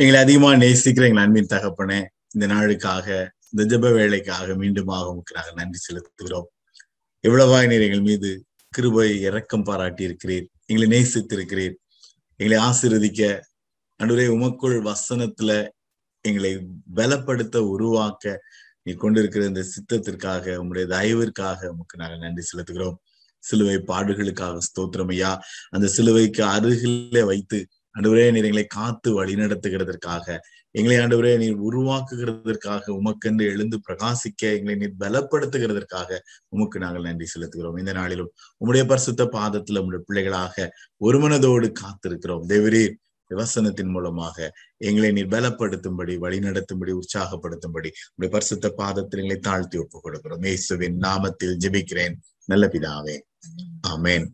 எங்களை அதிகமா நேசிக்கிற எங்கள் அன்பின் தகப்பனே இந்த நாளுக்காக இந்த ஜெப வேலைக்காக மீண்டுமாக உமக்கு நன்றி செலுத்துகிறோம். எவ்வளவாய் நீர் எங்கள் மீது கிருபை இறக்கம் பாராட்டி இருக்கிறீர் எங்களை நேசித்திருக்கிறீர். எங்களை ஆசிர்வதிக்க அன்றுவரே உமக்குள் வசனத்துல எங்களை பலப்படுத்த உருவாக்க நீ கொண்டிருக்கிற இந்த சித்தத்திற்காக உங்களுடைய தயவிற்காக உமக்கு நாங்கள் நன்றி செலுத்துகிறோம். சிலுவை பாடுகளுக்காக ஸ்தோத்திரம் ஐயா. அந்த சிலுவைக்கு அருகிலே வைத்து ஆண்டவரே நீர் எங்களை காத்து வழி நடத்துகிறதற்காக எங்களை ஆண்டவரே நீர் உருவாக்குகிறதற்காக உமக்கென்று எழுந்து பிரகாசிக்க எங்களை நீர் பலப்படுத்துகிறதற்காக உமக்கு நாங்கள் நன்றி செலுத்துகிறோம். இந்த நாளிலும் உம்முடைய பரிசுத்த பாதத்துல உங்களுடைய பிள்ளைகளாக ஒருமனதோடு காத்திருக்கிறோம். தேவரீர் விவசனத்தின் மூலமாக எங்களை நீர் பலப்படுத்தும்படி வழிநடத்தும்படி உற்சாகப்படுத்தும்படி உடைய பரிசுத்த பாதத்தில் எங்களை தாழ்த்தி ஒப்புக் கொடுக்கிறோம். இயேசுவின் நாமத்தில் ஜெபிக்கிறேன். நல்ல பிதாவே. ஆமேன்.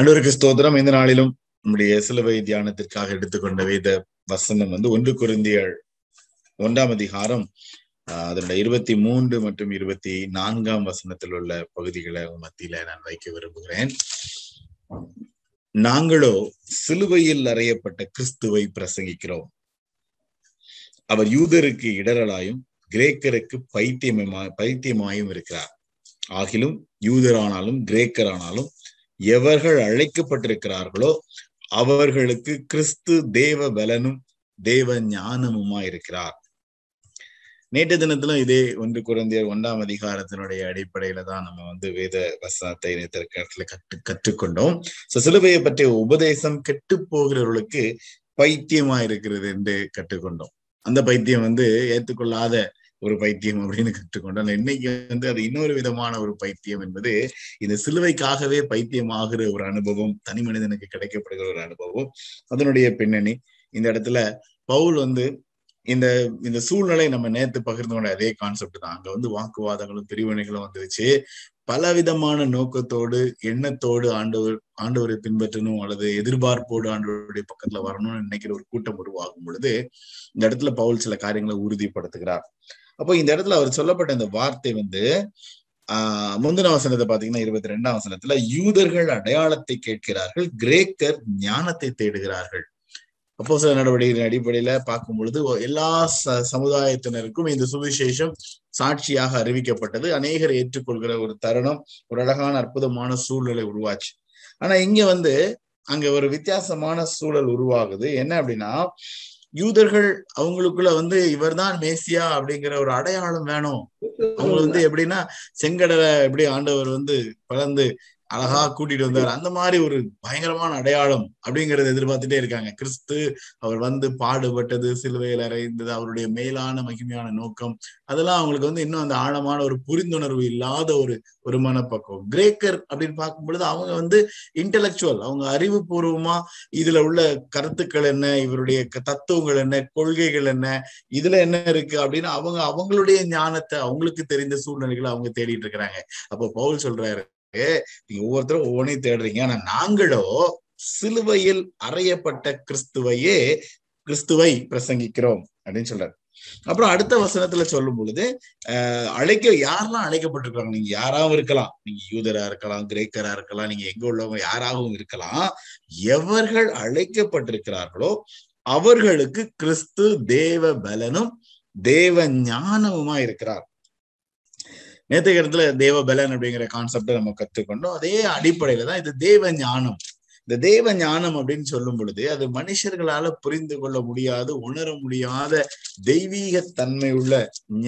அன்றவருக்கு ஸ்தோத்திரம். இந்த நாளிலும் நம்முடைய சிலுவை தியானத்திற்காக எடுத்துக்கொண்ட வேத வசனம் வந்து ஒன்று குருந்தியல் ஒன்றாம் அதிகாரம் அதனுடைய இருபத்தி மூன்று மற்றும் இருபத்தி நான்காம் வசனத்தில் உள்ள பகுதிகளை மத்தியில நான் வைக்க விரும்புகிறேன். நாங்களோ சிலுவையில் அறையப்பட்ட கிறிஸ்துவை பிரசங்கிக்கிறோம். அவர் யூதருக்கு இடரலாயும் கிரேக்கருக்கு பைத்தியமா பைத்தியமாயும் இருக்கிறார். ஆகிலும் யூதரானாலும் கிரேக்கரானாலும் எவர்கள் அழைக்கப்பட்டிருக்கிறார்களோ அவர்களுக்கு கிறிஸ்து தேவ பலனும் தேவ ஞானமுமா இருக்கிறார். நேற்று தினத்திலும் இதே ஒன்று குழந்தையர் ஒன்றாம் அதிகாரத்தினுடைய அடிப்படையில தான் நம்ம வந்து வேத வசனத்தை நேத்திருக்கிறதுல கற்று கற்றுக்கொண்டோம். சிலுவையை பற்றிய உபதேசம் கெட்டு போகிறவர்களுக்கு பைத்தியமா இருக்கிறது என்று கற்றுக்கொண்டோம். அந்த பைத்தியம் வந்து ஏற்றுக்கொள்ளாத ஒரு பைத்தியம் அப்படின்னு கற்றுக்கொண்டோம் இன்னைக்கு வந்து அது இன்னொரு விதமான ஒரு பைத்தியம் என்பது இந்த சிலுவைக்காகவே பைத்தியமாகிற ஒரு அனுபவம் தனி மனிதனுக்கு கிடைக்கப்படுகிற ஒரு அனுபவம் அதனுடைய பின்னணி. இந்த இடத்துல பவுல் வந்து இந்த இந்த சூழ்நிலை நம்ம நேத்து பகிர்ந்து கொண்ட அதே கான்செப்ட் தான். அங்க வந்து வாக்குவாதங்களும் பிரிவினைகளும் வந்துருச்சு. பல விதமான நோக்கத்தோடு எண்ணத்தோடு ஆண்டவர் ஆண்டவரை பின்பற்றணும் அல்லது எதிர்பார்ப்போடு ஆண்டவருடைய பக்கத்துல வரணும்னு நினைக்கிற ஒரு கூட்டம் உருவாகும் பொழுது இந்த இடத்துல பவுல் சில காரியங்களை உறுதிப்படுத்துகிறார். அப்போ இந்த இடத்துல அவர் சொல்லப்பட்ட இந்த வார்த்தை வந்து ஆஹ் முந்தின வசனத்தை பாத்தீங்கன்னா இருபத்தி ரெண்டாம் வசனத்துல யூதர்கள் அடையாளத்தை கேட்கிறார்கள் கிரேக்கர் ஞானத்தை தேடுகிறார்கள். அப்போ சில நடவடிக்கைகளின் அடிப்படையில பார்க்கும் பொழுது எல்லா ச சமுதாயத்தினருக்கும் இந்த சுவிசேஷம் சாட்சியாக அறிவிக்கப்பட்டது. அநேகர் ஏற்றுக்கொள்கிற ஒரு தருணம் ஒரு அழகான அற்புதமான சூழ்நிலை உருவாச்சு. ஆனா இங்க வந்து அங்க ஒரு வித்தியாசமான சூழல் உருவாகுது. என்ன அப்படின்னா யூதர்கள் அவங்களுக்குள்ள வந்து இவர்தான் மேசியா அப்படிங்கிற ஒரு அடையாளம் வேணும். அவங்க வந்து எப்படின்னா செங்கடலை எப்படி ஆண்டவர் வந்து பறந்து அழகா கூட்டிட்டு வந்தார். அந்த மாதிரி ஒரு பயங்கரமான அடையாளம் அப்படிங்கறத எதிர்பார்த்துட்டே இருக்காங்க. கிறிஸ்து அவர் வந்து பாடுபட்டது சிலுவையில் அறைந்தது அவருடைய மேலான மகிமையான நோக்கம். அதெல்லாம் அவங்களுக்கு வந்து இன்னும் அந்த ஆழமான ஒரு புரிந்துணர்வு இல்லாத ஒரு ஒரு மனப்பக்குவம். கிரேக்கர் அப்படின்னு பார்க்கும் பொழுது அவங்க வந்து இன்டலெக்சுவல் அவங்க அறிவுபூர்வமா இதுல உள்ள கருத்துக்கள் என்ன இவருடைய தத்துவங்கள் என்ன கொள்கைகள் என்ன இதுல என்ன இருக்கு அப்படின்னு அவங்க அவங்களுடைய ஞானத்தை அவங்களுக்கு தெரிந்த சூழ்நிலைகளை அவங்க தேடிட்டு இருக்கிறாங்க. அப்போ பவுல் சொல்றாரு நீங்க ஒவ்வொருத்தரும் ஒவ்வொன்றையும் தேடுறீங்க. ஆனா நாங்களோ சிலுவையில் அறையப்பட்ட கிறிஸ்துவையே கிறிஸ்துவை பிரசங்கிக்கிறோம் அப்படின்னு சொல்றாரு. அப்புறம் அடுத்த வசனத்துல சொல்லும் பொழுது அஹ் அழைக்க யாரெல்லாம் அழைக்கப்பட்டிருக்காங்க? நீங்க யாராவும் இருக்கலாம். நீங்க யூதரா இருக்கலாம் கிரேக்கரா இருக்கலாம் நீங்க எங்க உள்ளவங்க யாராகவும் இருக்கலாம். எவர்கள் அழைக்கப்பட்டிருக்கிறார்களோ அவர்களுக்கு கிறிஸ்து தேவ பலனும் தேவ ஞானமுமா இருக்கிறார். நேற்றைய இடத்துல தேவ பலன் அப்படிங்கிற கான்செப்டை நம்ம கற்றுக்கொண்டோம் அதே அடிப்படையில தான் இது தேவ ஞானம். இந்த தேவ ஞானம் அப்படின்னு சொல்லும் பொழுது அது மனுஷர்களால புரிந்து கொள்ள முடியாது உணர முடியாத தெய்வீக தன்மை உள்ள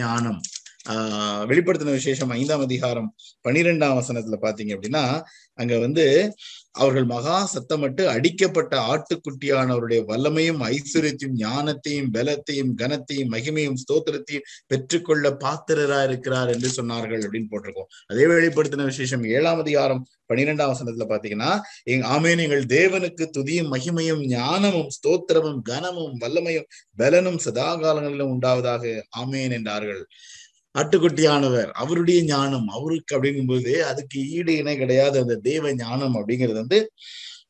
ஞானம். ஆஹ் வெளிப்படுத்தின விசேஷம் ஐந்தாம் அதிகாரம் பனிரெண்டாம் வசனத்துல பாத்தீங்க அப்படின்னா அங்க வந்து அவர்கள் மகா சத்தமிட்டு அடிக்கப்பட்ட ஆட்டுக்குட்டியானவருடைய வல்லமையும் ஐஸ்வர்யத்தையும் ஞானத்தையும் பலத்தையும் கனத்தையும் மகிமையும் ஸ்தோத்திரத்தையும் பெற்றுக்கொள்ள பாத்திரரா இருக்கிறார் என்று சொன்னார்கள் அப்படின்னு போட்டிருக்கோம். அதே வெளிப்படுத்தின விசேஷம் ஏழாம் அதிகாரம் பனிரெண்டாம் வசனத்துல பாத்தீங்கன்னா எங் ஆமேன் எங்கள் தேவனுக்கு துதியும் மகிமையும் ஞானமும் ஸ்தோத்திரமும் கனமும் வல்லமையும் பலனும் சதா காலங்களிலும் உண்டாவதாக ஆமேன் என்றார்கள். ஆட்டுக்குட்டியானவர். அவருடைய ஞானம். அவருக்கு அப்படிங்கும்போது அதுக்கு ஈடு இணை கிடையாது. அந்த தேவ ஞானம் அப்படிங்கிறது வந்து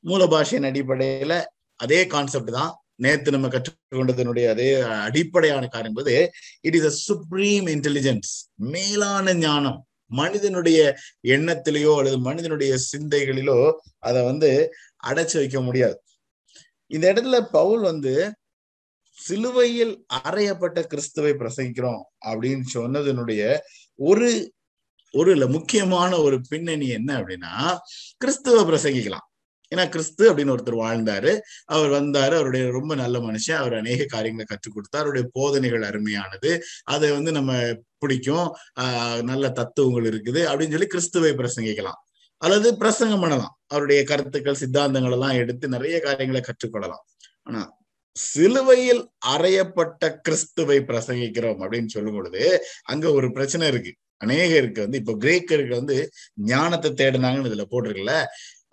மூல பாஷையின் அடிப்படையில அதே கான்செப்ட் தான். நேத்து நம்ம கற்றுக்கொண்டதனுடைய அதே அடிப்படையான காரணம் என்பது it is a supreme intelligence மேலான ஞானம். மனிதனுடைய எண்ணத்திலேயோ அல்லது மனிதனுடைய சிந்தைகளிலோ அதை வந்து அடைச்சு வைக்க முடியாது. இந்த இடத்துல பவுல் வந்து சிலுவையில் அறையப்பட்ட கிறிஸ்துவை பிரசங்கிக்கிறோம் அப்படின்னு சொன்னதனுடைய ஒரு ஒரு இல்ல முக்கியமான ஒரு பின்னணி என்ன அப்படின்னா கிறிஸ்துவ பிரசங்கிக்கலாம். ஏன்னா கிறிஸ்து அப்படின்னு ஒருத்தர் வாழ்ந்தாரு. அவர் வந்தாரு. அவருடைய ரொம்ப நல்ல மனுஷன். அவர் அநேக காரியங்களை கற்றுக் கொடுத்தார். அவருடைய போதனைகள் அருமையானது. அதை வந்து நம்ம பிடிக்கும். ஆஹ் நல்ல தத்துவங்கள் இருக்குது அப்படின்னு சொல்லி கிறிஸ்துவை பிரசங்கிக்கலாம். அல்லது பிரசங்கம் பண்ணலாம். அவருடைய கருத்துக்கள் சித்தாந்தங்கள் எல்லாம் எடுத்து நிறைய காரியங்களை கற்றுக்கொள்ளலாம் ஆனா சிலுவையில் அறையப்பட்ட கிறிஸ்துவை பிரசங்கிக்கிறோம் அப்படின்னு சொல்லும் பொழுது அங்க ஒரு பிரச்சனை இருக்கு. அநேகருக்கு வந்து இப்ப கிரேக்கருக்கு வந்து ஞானத்தை தேடினாங்கன்னு இதுல போட்டிருக்குல்ல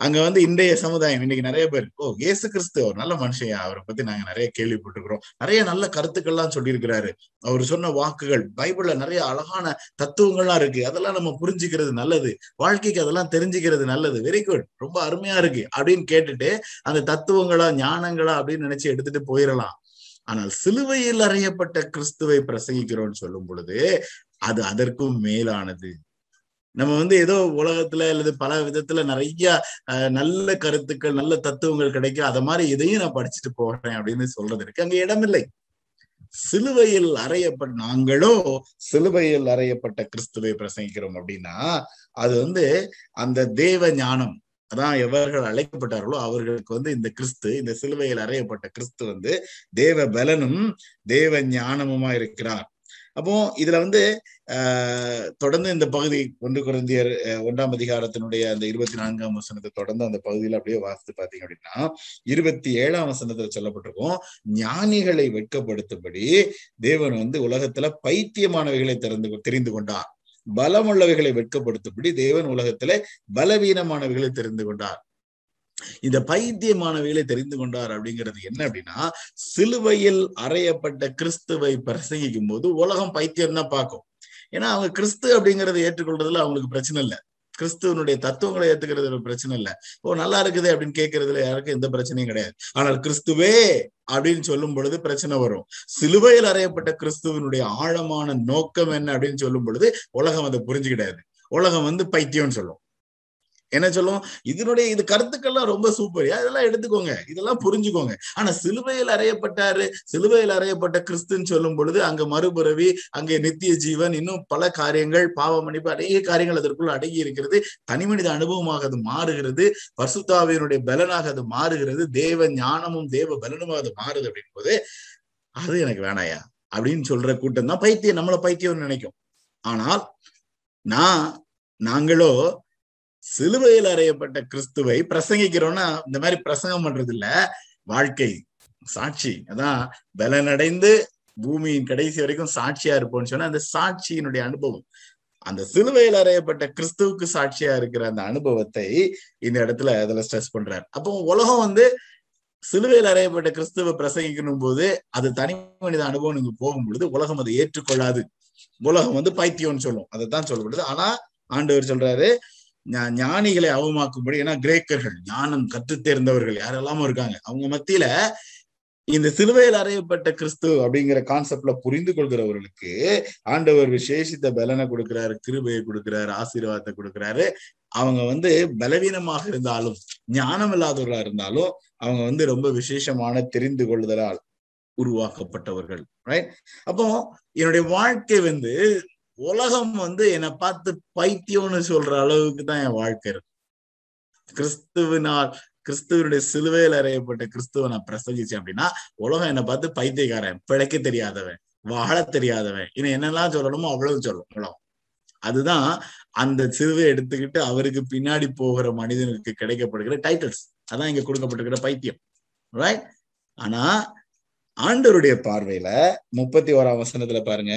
அங்க வந்து இன்றைய சமுதாயம் இன்னைக்கு நிறைய பேர் ஓ ஏசு கிறிஸ்து ஒரு நல்ல மனுஷன் அவரை பத்தி நாங்க நிறைய கேள்விப்பட்டிருக்கிறோம். நிறைய நல்ல கருத்துக்கள்லாம் சொல்லியிருக்கிறாரு. அவர் சொன்ன வாக்குகள் பைபிள்ல நிறைய அழகான தத்துவங்கள்லாம் இருக்கு. அதெல்லாம் நம்ம புரிஞ்சுக்கிறது நல்லது. வாழ்க்கைக்கு அதெல்லாம் தெரிஞ்சுக்கிறது நல்லது. வெரி குட் ரொம்ப அருமையா இருக்கு அப்படின்னு கேட்டுட்டு அந்த தத்துவங்களா ஞானங்களா அப்படின்னு நினைச்சு எடுத்துட்டு போயிடலாம் ஆனால் சிலுவையில் அறையப்பட்ட கிறிஸ்துவை பிரசங்கிக்கிறோம்னு சொல்லும் பொழுது அது அதற்கும் மேலானது. நம்ம வந்து ஏதோ உலகத்துல அல்லது பல விதத்துல நிறைய நல்ல கருத்துக்கள் நல்ல தத்துவங்கள் கிடைக்கும். அத மாதிரி இதையும் நான் படிச்சுட்டு போறேன் அப்படின்னு சொல்றது இருக்கு. அங்க இடமில்லை சிலுவையில் அறையப்பட்ட நாங்களோ சிலுவையில் அறையப்பட்ட கிறிஸ்துவை பிரசங்கிக்கிறோம் அப்படின்னா அது வந்து அந்த தேவ ஞானம் அதான் எவர்கள் அழைக்கப்பட்டார்களோ அவர்களுக்கு வந்து இந்த கிறிஸ்து இந்த சிலுவையில் அறையப்பட்ட கிறிஸ்து வந்து தேவ பலனும் தேவ ஞானமுமா இருக்கிறார். அப்போ இதுல வந்து ஆஹ் தொடர்ந்து இந்த பகுதி ஒன்று குறைந்தியர் ஒன்றாம் அதிகாரத்தினுடைய அந்த இருபத்தி நான்காம் வசனத்தை தொடர்ந்து அந்த பகுதியில அப்படியே வாசித்து பாத்தீங்க அப்படின்னா இருபத்தி ஏழாம் வசனத்துல சொல்லப்பட்டிருக்கும் ஞானிகளை வெட்கப்படுத்தும்படி தேவன் வந்து உலகத்துல பைத்தியமானவைகளை திறந்து தெரிந்து கொண்டார். பலமுள்ளவைகளை வெட்கப்படுத்தும்படி தேவன் உலகத்துல பலவீனமானவைகளை தெரிந்து கொண்டார். இந்த பைத்தியமானவைகளை தெரிந்து கொண்டார் அப்படிங்கிறது என்ன அப்படின்னா சிலுவையில் அறையப்பட்ட கிறிஸ்துவை பிரசங்கிக்கும் போது உலகம் பைத்தியம் தான் பார்க்கும். ஏன்னா அவங்க கிறிஸ்து அப்படிங்கறத ஏற்றுக்கொள்றதுல அவங்களுக்கு பிரச்சனை இல்லை. கிறிஸ்துவனுடைய தத்துவங்களை ஏத்துக்கிறது பிரச்சனை இல்லை. ஓ நல்லா இருக்குது அப்படின்னு கேட்கறதுல யாருக்கும் எந்த பிரச்சனையும் கிடையாது. ஆனால் கிறிஸ்துவே அப்படின்னு சொல்லும் பொழுது பிரச்சனை வரும். சிலுவையில் அறையப்பட்ட கிறிஸ்துவனுடைய ஆழமான நோக்கம் என்ன அப்படின்னு சொல்லும் பொழுது உலகம் அதை புரிஞ்சு கிடையாது உலகம் வந்து பைத்தியம்னு சொல்லும். என்ன சொல்லும் இதனுடைய இது கருத்துக்கள்லாம் ரொம்ப சூப்பர் இதெல்லாம் எடுத்துக்கோங்க. இதெல்லாம் புரிஞ்சுக்கோங்க. ஆனா சிலுவையில் அறையப்பட்டாரு சிலுவையில் அறையப்பட்ட கிறிஸ்துன்னு சொல்லும் பொழுது அங்க மறுபிறவி அங்கே நித்திய ஜீவன் இன்னும் பல காரியங்கள் பாவ மன்னிப்பு அநேக காரியங்கள் அதற்குள்ள அடங்கி இருக்கிறது. தனி மனித அனுபவமாக அது மாறுகிறது. பசுத்தாவியனுடைய பலனாக அது மாறுகிறது. தேவ ஞானமும் தேவ பலனுமாக அது மாறுது அப்படின் போது அது எனக்கு வேணாயா அப்படின்னு சொல்ற கூட்டம் தான் பைத்தியம். நம்மள பைத்தியம்னு நினைக்கும். ஆனால் நான் நாங்களோ சிலுவையில் அறையப்பட்ட கிறிஸ்துவை பிரசங்கிக்கிறோம்னா இந்த மாதிரி பிரசங்கம் பண்றது இல்ல வாழ்க்கை சாட்சி. அதான் பலனடைந்து பூமியின் கடைசி வரைக்கும் சாட்சியா இருப்போம்னு சொன்னா அந்த சாட்சியினுடைய அனுபவம். அந்த சிலுவையில் அறையப்பட்ட கிறிஸ்துவுக்கு சாட்சியா இருக்கிற அந்த அனுபவத்தை இந்த இடத்துல அதுல ஸ்ட்ரெஸ் பண்றாரு. அப்போ உலகம் வந்து சிலுவையில் அறையப்பட்ட கிறிஸ்துவ பிரசங்கிக்கணும் போது அது தனி மனித அனுபவம் நீங்க போகும் பொழுது உலகம் அதை ஏற்றுக்கொள்ளாது. உலகம் வந்து பைத்தியம்னு சொல்லும். அதைத்தான் சொல்லப்படுது. ஆனா ஆண்டவர் சொல்றாரு ஞானிகளை அவமாக்கும்படி ஏன்னா கிரேக்கர்கள் ஞானம் கற்று தேர்ந்தவர்கள் யாரெல்லாமோ இருக்காங்க. அவங்க மத்தியில இந்த சிலுவையில் அறையப்பட்ட கிறிஸ்து அப்படிங்கிற கான்செப்ட்ல புரிந்து கொள்கிறவர்களுக்கு ஆண்டவர் விசேஷித்த பலனை கொடுக்கிறாரு கிருபையை கொடுக்கிறாரு ஆசீர்வாதத்தை கொடுக்கிறாரு. அவங்க வந்து பலவீனமாக இருந்தாலும் ஞானம் இல்லாதவர்களா இருந்தாலும் அவங்க வந்து ரொம்ப விசேஷமான தெரிந்து கொள்ளுதலால் உருவாக்கப்பட்டவர்கள் ரைட் அப்போ என்னுடைய வாழ்க்கை வந்து உலகம் வந்து என்னை பார்த்து பைத்தியம்னு சொல்ற அளவுக்கு தான் என் வாழ்க்கை இருக்கு. கிறிஸ்துவினால் கிறிஸ்துவனுடைய சிலுவையில் அறையப்பட்ட கிறிஸ்துவ நான் பிரசங்கிச்சேன் அப்படின்னா உலகம் என்னை பார்த்து பைத்தியக்காரன் பிழைக்க தெரியாதவன் வாழ தெரியாதவன். இன்னும் என்னெல்லாம் சொல்லணுமோ அவ்வளவு சொல்லும் உலகம் அதுதான் அந்த சிலுவை எடுத்துக்கிட்டு அவருக்கு பின்னாடி போகிற மனிதனுக்கு கிடைக்கப்படுகிற டைட்டில்ஸ் அதான் இங்க கொடுக்கப்பட்டிருக்கிற பைத்தியம். ரைட் ஆனா ஆண்டவருடைய பார்வையில முப்பத்தி ஓராம் வசனத்துல பாருங்க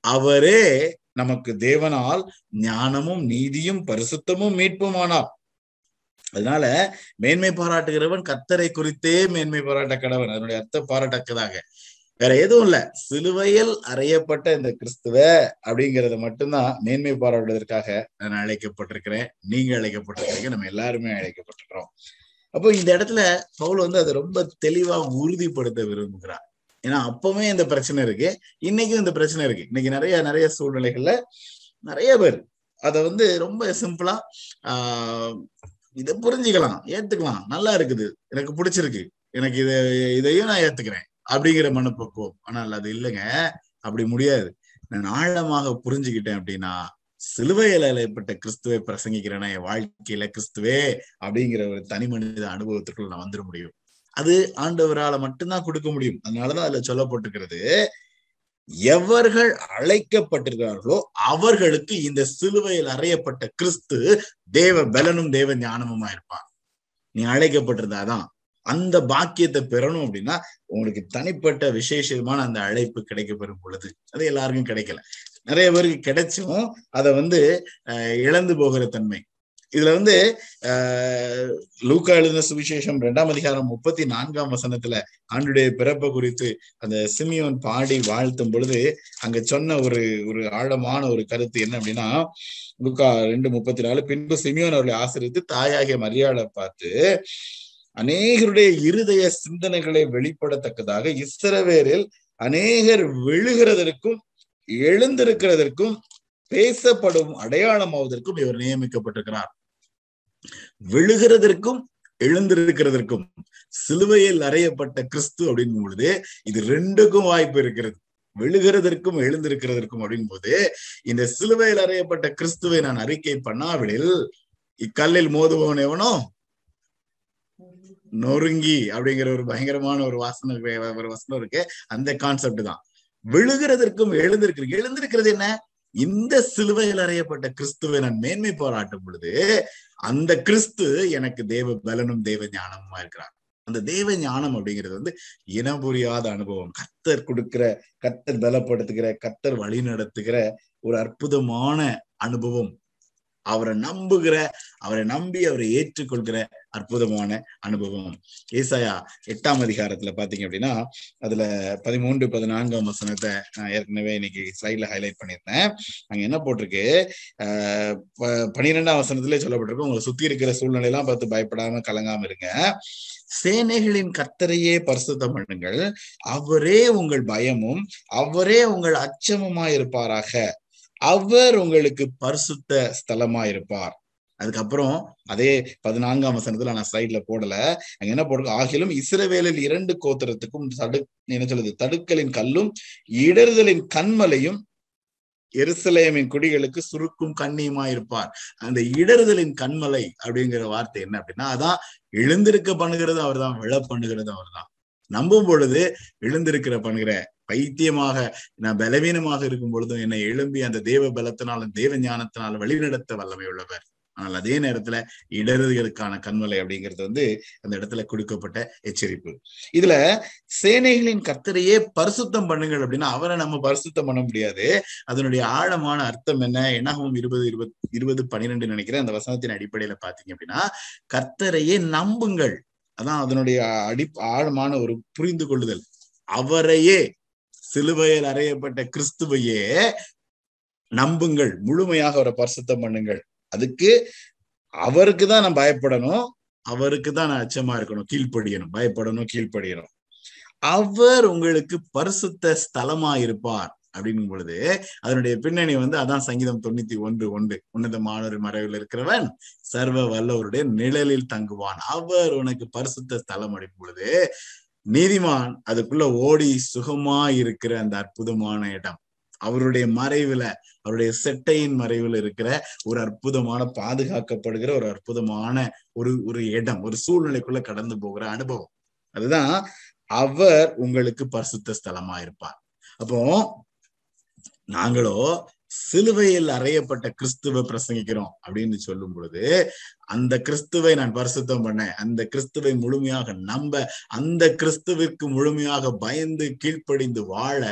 அவரே நமக்கு தேவனால் ஞானமும் நீதியும் பரிசுத்தமும் மீட்புமானார். அதனால மேன்மை பாராட்டுகிறவன் கத்தரை குறித்தே மேன்மை பாராட்ட கடவன். அதனுடைய அர்த்த பாராட்டக்கதாக. வேற எதுவும் இல்ல. சிலுவையில் அறையப்பட்ட இந்த கிறிஸ்துவ அப்படிங்கறத மட்டும்தான் மேன்மை பாராட்டுவதற்காக நான் அழைக்கப்பட்டிருக்கிறேன். நீங்க அழைக்கப்பட்டிருக்கிறீங்க. நம்ம எல்லாருமே அழைக்கப்பட்டிருக்கிறோம். அப்போ இந்த இடத்துல பவுல் வந்து அதை ரொம்ப தெளிவா உறுதிப்படுத்த விரும்புகிறார். ஏன்னா அப்பவுமே இந்த பிரச்சனை இருக்கு. இன்னைக்கும் இந்த பிரச்சனை இருக்கு. இன்னைக்கு நிறைய நிறைய சூழ்நிலைகள்ல நிறைய பேர் அதை வந்து ரொம்ப சிம்பிளா ஆஹ் இதை புரிஞ்சுக்கலாம் ஏத்துக்கலாம். நல்லா இருக்குது. எனக்கு பிடிச்சிருக்கு. எனக்கு இதை இதையும் நான் ஏத்துக்கிறேன். அப்படிங்கிற மனப்பக்குவம். ஆனால் அது இல்லைங்க. அப்படி முடியாது. நான் ஆழமாக புரிஞ்சுக்கிட்டேன் அப்படின்னா சிலுவையில ஏற்பட்ட கிறிஸ்துவை பிரசங்கிக்கிறேன்னா என் வாழ்க்கையில கிறிஸ்துவே அப்படிங்கிற ஒரு தனி மனித அனுபவத்துக்குள்ள நான் வந்துட முடியும். அது ஆண்டவரால மட்டும்தான் கொடுக்க முடியும். அதனாலதான் அதுல சொல்லப்பட்டிருக்கிறது எவர்கள் அழைக்கப்பட்டிருக்கிறார்களோ அவர்களுக்கு இந்த சிலுவையில் அறையப்பட்ட கிறிஸ்து தேவ பலனும் தேவ ஞானமுமா இருப்பார். நீ அழைக்கப்பட்டிருந்தாதான் அந்த பாக்கியத்தை பெறணும் அப்படின்னா உங்களுக்கு தனிப்பட்ட விசேஷமான அந்த அழைப்பு கிடைக்க பெறும் பொழுது. அது எல்லாருக்கும் கிடைக்கல. நிறைய பேருக்கு கிடைச்சும் அதை வந்து இழந்து போகிற தன்மை. இதுல வந்து ஆஹ் லூக்கா எழுதின சுவிசேஷம் ரெண்டாம் அதிகாரம் முப்பத்தி நான்காம் வசனத்துல ஆண்டுடைய பிறப்பை குறித்து அந்த சிமியோன் பாடி வாழ்த்தும் பொழுது அங்க சொன்ன ஒரு ஒரு ஆழமான ஒரு கருத்து என்ன அப்படின்னா லுக்கா ரெண்டு முப்பத்தி நாலு பின்பு சிமியோன் அவர்களை ஆசிரித்து தாயாகிய மரியாதை பார்த்து அநேகருடைய இருதய சிந்தனைகளை வெளிப்படத்தக்கதாக இஸ்ரவேரில் அநேகர் விழுகிறதற்கும் எழுந்திருக்கிறதற்கும் பேசப்படும் அடையாளமாவதற்கும் இவர் நியமிக்கப்பட்டிருக்கிறார். விழுகிறதற்கும் எழுந்திருக்கிறதற்கும் சிலுவையில் அறையப்பட்ட கிறிஸ்து அப்படின் பொழுது இது ரெண்டுக்கும் வாய்ப்பு இருக்கிறது. விழுகிறதற்கும் எழுந்திருக்கிறதற்கும் அப்படின் போது இந்த சிலுவையில் அறையப்பட்ட கிறிஸ்துவை நான் அறிக்கை பண்ணாவிடில் இக்கல்லில் மோதுபவன் எவனோ? நொறுங்கி அப்படிங்கிற ஒரு பயங்கரமான ஒரு வாசனம் ஒரு வசனம் இருக்கு. அந்த கான்செப்ட் தான். விழுகிறதற்கும் எழுந்திருக்கிறது எழுந்திருக்கிறது என்ன? இந்த சிலுவையில் அறையப்பட்ட கிறிஸ்துவை நான் மேன்மை பாராட்டும் பொழுது அந்த கிறிஸ்து எனக்கு தேவ பலனும் தேவ ஞானமுமா இருக்கிறார். அந்த தேவ ஞானம் அப்படிங்கிறது வந்து இனம் புரியாத அனுபவம். கத்தர் கொடுக்கிற கத்தர் பலப்படுத்துகிற கத்தர் வழி நடத்துகிற ஒரு அற்புதமான அனுபவம். அவரை நம்புகிற அவரை நம்பி அவரை ஏற்றுக்கொள்கிற அற்புதமான அனுபவம். ஏசாயா எட்டாம் அதிகாரத்துல பாத்தீங்க அப்படின்னா அதுல பதிமூன்று பதினான்காம் வசனத்தை நான் ஏற்கனவே இன்னைக்கு ஸ்லைட்ல ஹைலைட் பண்ணியிருந்தேன். அங்க என்ன போட்டிருக்கு? ஆஹ் பனிரெண்டாம் வசனத்துல சொல்லப்பட்டிருக்கு உங்களை சுத்தி இருக்கிற சூழ்நிலை எல்லாம் பார்த்து பயப்படாம கலங்காம இருங்க. சேனைகளின் கத்தரையே பரிசுத்தம் பண்ணுங்கள். அவரே உங்கள் பயமும் அவரே உங்கள் அச்சமுமா இருப்பாராக அவர் உங்களுக்கு பரிசுத்த ஸ்தலமா இருப்பார் அதுக்கப்புறம் அதே பதினான்காம் வசனத்துல நான் சைட்ல போடல. அங்க என்ன போடுறது ஆகிலும் இஸ்ரவேலில் இரண்டு கோத்திரத்துக்கும் தடு என்ன சொல்லுது தடுக்கலின் கல்லும் இடறுதலின் கண்மலையும் எருசலேமின் குடிகளுக்கு சுருக்கும் கண்ணியுமா இருப்பார் அந்த இடறுதலின் கண்மலை அப்படிங்கிற வார்த்தை என்ன அப்படின்னா அதான் எழுந்திருக்க பண்ணுகிறது அவர் தான் விழ பண்ணுகிறது அவர் தான் நம்பும் பொழுது எழுந்திருக்கிற பண்ணுகிற பைத்தியமாக நான் பலவீனமாக இருக்கும் பொழுதும் என்னை எழும்பி அந்த தேவ பலத்தினாலும் தேவ ஞானத்தினாலும் வழிநடத்த வல்லமை உள்ளவர். ஆனால் அதே நேரத்துல இடறுகளுக்கான கண்மலை அப்படிங்கிறது வந்து அந்த இடத்துல கொடுக்கப்பட்ட எச்சரிப்பு. இதுல சேனைகளின் கத்தரையே பரிசுத்தம் பண்ணுங்கள் அப்படின்னா அவரை நம்ம பரிசுத்தம் பண்ண முடியாது. அதனுடைய ஆழமான அர்த்தம் என்ன? என்னாகவும் இருபது இருபது இருபது பன்னிரெண்டு நினைக்கிறேன் அந்த வசனத்தின் அடிப்படையில பாத்தீங்க அப்படின்னா கர்த்தரையே நம்புங்கள். அதான் அதனுடைய அடி ஆழமான ஒரு புரிந்து கொள்ளுதல் அவரையே சிலுவையில் அறையப்பட்ட கிறிஸ்துவையே நம்புங்கள். முழுமையாக அவரை பரிசுத்தம் பண்ணுங்கள். அதுக்கு அவருக்கு தான் நான் பயப்படணும். அவருக்கு தான் நான் அச்சமா இருக்கணும். கீழ்ப்படியணும். பயப்படணும் கீழ்ப்படியணும். அவர் உங்களுக்கு பரிசுத்த ஸ்தலமா இருப்பார் அப்படிங்கும் பொழுது அதனுடைய பின்னணி வந்து அதான் சங்கீதம் தொண்ணூத்தி ஒன்று ஒன்று. உன்னதமான மறைவில் இருக்கிறவன் சர்வ வல்லவருடைய நிழலில் தங்குவான். அவர் உனக்கு பரிசுத்த ஸ்தலம் அடிக்கும் பொழுது நீதிமான் அதுக்குள்ள ஓடி சுகமா இருக்கிற அந்த அற்புதமான இடம். அவருடைய மறைவுல அவருடைய செட்டையின் மறைவுல இருக்கிற ஒரு அற்புதமான பாதுகாக்கப்படுகிற ஒரு அற்புதமான ஒரு ஒரு இடம் ஒரு சூழ்நிலைக்குள்ள கடந்து போகிற அனுபவம். அதுதான் அவர் உங்களுக்கு பரிசுத்த ஸ்தலமா இருப்பார் அப்போ நாங்களோ சிலுவையில் அறையப்பட்ட கிறிஸ்துவை பிரசங்கிக்கிறோம் அப்படின்னு சொல்லும் பொழுது அந்த கிறிஸ்துவை நான் பரிசுத்தம் பண்ணேன். அந்த கிறிஸ்துவை முழுமையாக நம்ப அந்த கிறிஸ்துவிற்கு முழுமையாக பயந்து கீழ்ப்படிந்து வாழ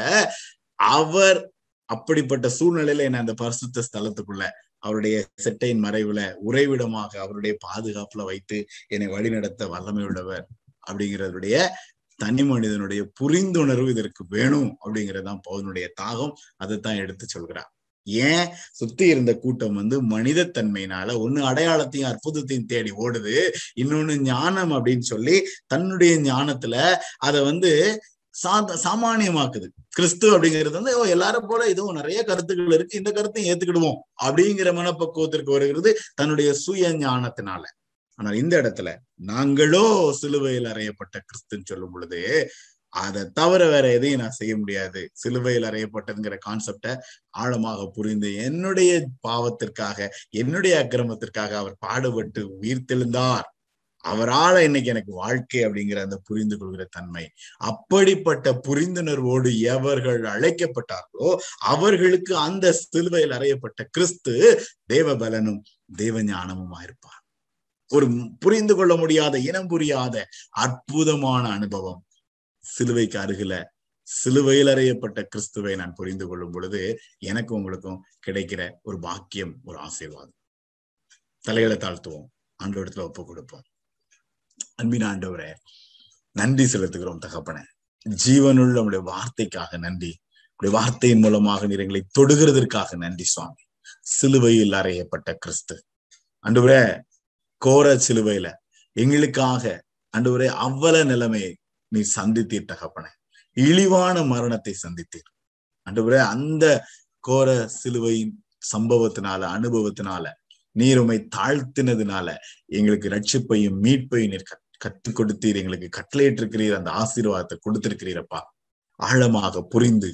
அவர் அப்படிப்பட்ட சூழ்நிலையில என்ன அந்த பரிசுத்த ஸ்தலத்துக்குள்ள அவருடைய செட்டையின் மறைவுல உறைவிடமாக அவருடைய பாதுகாப்புல வைத்து என்னை வழிநடத்த வல்லமை உள்ளவர் அப்படிங்கிறதுடைய தனி மனிதனுடைய புரிந்துணர்வு இதற்கு வேணும் அப்படிங்கறதுதான் பவுனுடைய தாகம். அதைத்தான் எடுத்து சொல்கிறார். ஏன் சுத்தி இருந்த கூட்டம் வந்து மனிதத்தன்மையினால ஒண்ணு அடையாளத்தையும் அற்புதத்தையும் தேடி ஓடுது இன்னொன்னு ஞானம் அப்படின்னு சொல்லி தன்னுடைய ஞானத்துல அதை வந்து சா சாமானியமாக்குது. கிறிஸ்து அப்படிங்கிறது வந்து எல்லாரும் போல இதுவும் நிறைய கருத்துக்கள் இருக்கு இந்த கருத்தையும் ஏத்துக்கிடுவோம். அப்படிங்கிற மனப்பக்குவத்திற்கு வருகிறது தன்னுடைய சுய ஞானத்தினால. ஆனால் இந்த இடத்துல நாங்களோ சிலுவையில் அறையப்பட்ட கிறிஸ்துன்னு சொல்லும் பொழுது அதை தவிர வேற எதையும் நான் செய்ய முடியாது. சிலுவையில் அறையப்பட்டதுங்கிற கான்செப்டை ஆழமாக புரிந்து என்னுடைய பாவத்திற்காக என்னுடைய அக்கிரமத்திற்காக அவர் பாடுபட்டு உயிர்த்தெழுந்தார். அவரால இன்னைக்கு எனக்கு வாழ்க்கை அப்படிங்கிற அந்த புரிந்து கொள்கிற தன்மை. அப்படிப்பட்ட புரிந்துணர்வோடு எவர்கள் அழைக்கப்பட்டார்களோ அவர்களுக்கு அந்த சிலுவையில் அறையப்பட்ட கிறிஸ்து தேவபலனும் தேவ ஞானமுமா இருப்பார் ஒரு புரிந்து கொள்ள முடியாத இனம் புரியாத அற்புதமான அனுபவம். சிலுவைக்கு அருகில சிலுவையில் அறையப்பட்ட கிறிஸ்துவை நான் புரிந்து கொள்ளும் பொழுது எனக்கும் உங்களுக்கும் கிடைக்கிற ஒரு பாக்கியம் ஒரு ஆசீர்வாதம். தலைகளை தாழ்த்துவோம். ஆண்டோடத்துல ஒப்பு கொடுப்போம். அன்பின் ஆண்டவரே நன்றி செலுத்துகிறோம் தகப்பன. ஜீவனுள்ள உடைய வார்த்தைக்காக நன்றி. உடைய வார்த்தையின் மூலமாக நீர் எங்களை தொடுகிறதற்காக நன்றி சுவாமி. சிலுவையில் அறையப்பட்ட கிறிஸ்து. அன்றுவரே கோர சிலுவையில எங்களுக்காக அன்றுவரே அவ்வள நிலைமையை நீ சந்தித்தீர் தகப்பன. இழிவான மரணத்தை சந்தித்தீர். அன்றுவரே அந்த கோர சிலுவையின் சம்பவத்தினால அனுபவத்தினால நீர் உமை தாழ்த்தினதுனால எங்களுக்கு ரட்சிப்பையும் மீட்பையும் நீர் கற்றுக் கொடுத்தீர். எங்களுக்கு கட்டளையிட்டிருக்கிறீர். அந்த ஆசீர்வாதத்தை கொடுத்திருக்கிறீரப்பா. ஆழமாக புரிந்து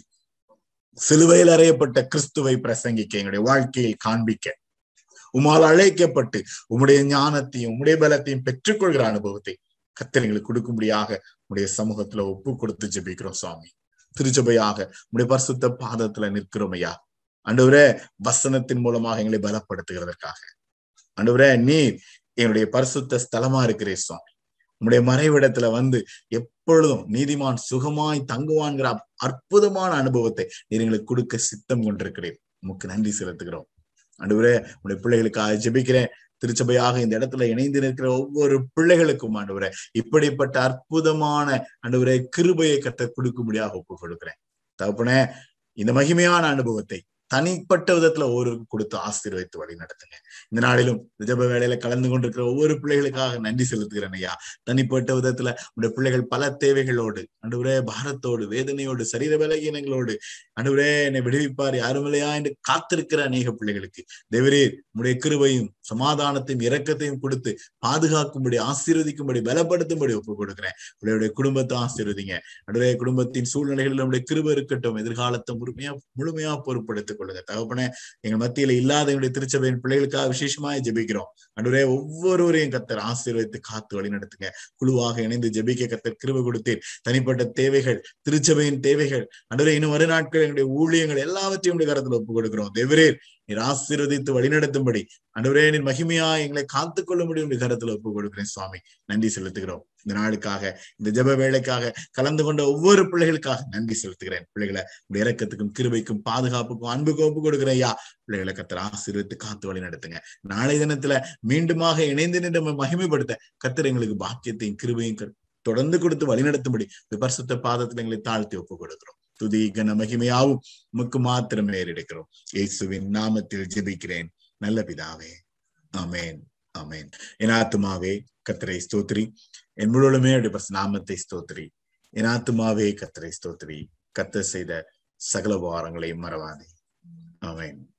சிலுவையில் அறையப்பட்ட கிறிஸ்துவை பிரசங்கிக்க எங்களுடைய வாழ்க்கையில் காண்பிக்க. உமால் அழைக்கப்பட்டு உம்முடைய ஞானத்தையும் உம்முடைய பலத்தையும் பெற்றுக்கொள்கிற அனுபவத்தை கத்தர் எங்களுக்கு கொடுக்கும்படியாக உடைய சமூகத்துல ஒப்பு கொடுத்து ஜெபிக்கிறோம் சுவாமி. திருச்சபையாக உடைய பரிசுத்த பாதத்துல நிற்கிறோம் ஐயா. அண்டவரே வசனத்தின் மூலமாக எங்களை பலப்படுத்துகிறதற்காக. அண்டவரே நீர் என்னுடைய பரிசுத்த ஸ்தலமா இருக்கிறே சுவாமி. உம்முடைய மறைவிடத்துல வந்து எப்பொழுதும் நீதிமான் சுகமாய் தங்குவான்கிற அற்புதமான அனுபவத்தை நீர் எங்களுக்கு கொடுக்க சித்தம் கொண்டிருக்கிறேன் உமக்கு நன்றி செலுத்துகிறோம். அன்றுவரே உடைய பிள்ளைகளுக்காக ஜெபிக்கிறேன். திருச்சபையாக இந்த இடத்துல இணைந்து நிற்கிற ஒவ்வொரு பிள்ளைகளுக்கும் ஆண்டவரே இப்படிப்பட்ட அற்புதமான ஆண்டவரே கிருபையை கத்த கொடுக்கும்படியாக ஒப்புக் கொடுக்கிறேன். தகப்பன இந்த மகிமையான அனுபவத்தை தனிப்பட்ட விதத்துல ஒவ்வொருக்கும் கொடுத்து ஆசீர்வைத்து வழி நடத்துங்க. இந்த நாளிலும் ஜப வேலையில கலந்து கொண்டிருக்கிற ஒவ்வொரு பிள்ளைகளுக்காக நன்றி செலுத்துகிறேன் ஐயா. தனிப்பட்ட விதத்துல உடைய பிள்ளைகள் பல தேவைகளோடு அன்றுவரே பாரத்தோடு வேதனையோடு சரீர பலகீனங்களோடு அன்றுவரே என்னை விடுவிப்பார் யாரும் இல்லையா என்று காத்திருக்கிற அநேக பிள்ளைகளுக்கு. தேவரீர் உடைய கிருபையும் சமாதானத்தையும் இரக்கத்தையும் கொடுத்து பாதுகாக்கும்படி ஆசீர்வதிக்கும்படி பலப்படுத்தும்படி ஒப்பு கொடுக்கிறேன். உங்களுடைய குடும்பத்தை ஆசீர்வதிங்க. அன்றுவரே குடும்பத்தின் சூழ்நிலைகளில் நம்முடைய கிருபை இருக்கட்டும். எதிர்காலத்தை முழுமையா முழுமையா பொறுப்படுத்திக் கொள்ளுங்க. தகப்பனே எங்கள் மத்தியில இல்லாத எங்களுடைய திருச்சபையின் பிள்ளைகளுக்காக விசேஷமாக ஜெபிக்கிறோம். அன்றுவரே ஒவ்வொருவரையும் கத்தர் ஆசீர்வதித்து காத்து வழி நடத்துங்க குழுவாக இணைந்து ஜெபிக்க கத்தர் கிருப கொடுத்தேன் தனிப்பட்ட தேவைகள் திருச்சபையின் தேவைகள் அன்றுவரே இன்னும் வரும் நாட்கள் எங்களுடைய ஊழியங்கள் எல்லாவற்றையும் உடைய ஒப்புக் ஒப்பு கொடுக்கிறோம் தேவரே நீர் ஆசீர்வதித்து வழிநடத்தும்படி அன்றுவரே நீர் மகிமையா எங்களை காத்துக்கொள்ள முடியும் உடைய கரத்துல ஒப்பு கொடுக்கிறேன் சுவாமி. நன்றி செலுத்துகிறோம். இந்த நாளுக்காக இந்த ஜப வேலைக்காக கலந்து கொண்ட ஒவ்வொரு பிள்ளைகளுக்காக நன்றி செலுத்துகிறேன். பிள்ளைகளை உடைய இறக்கத்துக்கும் கிருபைக்கும் பாதுகாப்புக்கும் அன்புக்கும் ஒப்பு கொடுக்கிறேன் ஐயா. பிள்ளைகளை கத்திர ஆசீர்வித்து காத்து வழி நடத்துங்க நாளை தினத்துல மீண்டுமாக இணைந்து நின்று மகிமைப்படுத்த கத்திர எங்களுக்கு பாக்கியத்தையும் கிருபையும் தொடர்ந்து கொடுத்து வழிநடத்தும்படி விபர்சத்த பாதத்தில் எங்களை தாழ்த்தி ஒப்பு கொடுக்கிறோம் துதி கன மகிமையாவும் உமக்கு மாத்திரமே எடுக்கிறோம் இயேசுவின் நாமத்தில் ஜெபிக்கிறேன். நல்ல பிதாவே அமேன் அமேன் என் ஆத்துமாவே கத்திரை ஸ்தோத்ரி என் முழுவதுமே அப்படி நாமத்தை ஸ்தோத்ரி என் ஆத்துமாவே கத்திரை ஸ்தோத்ரி கத்த செய்த சகல வாரங்களை மறவாதே. அமேன்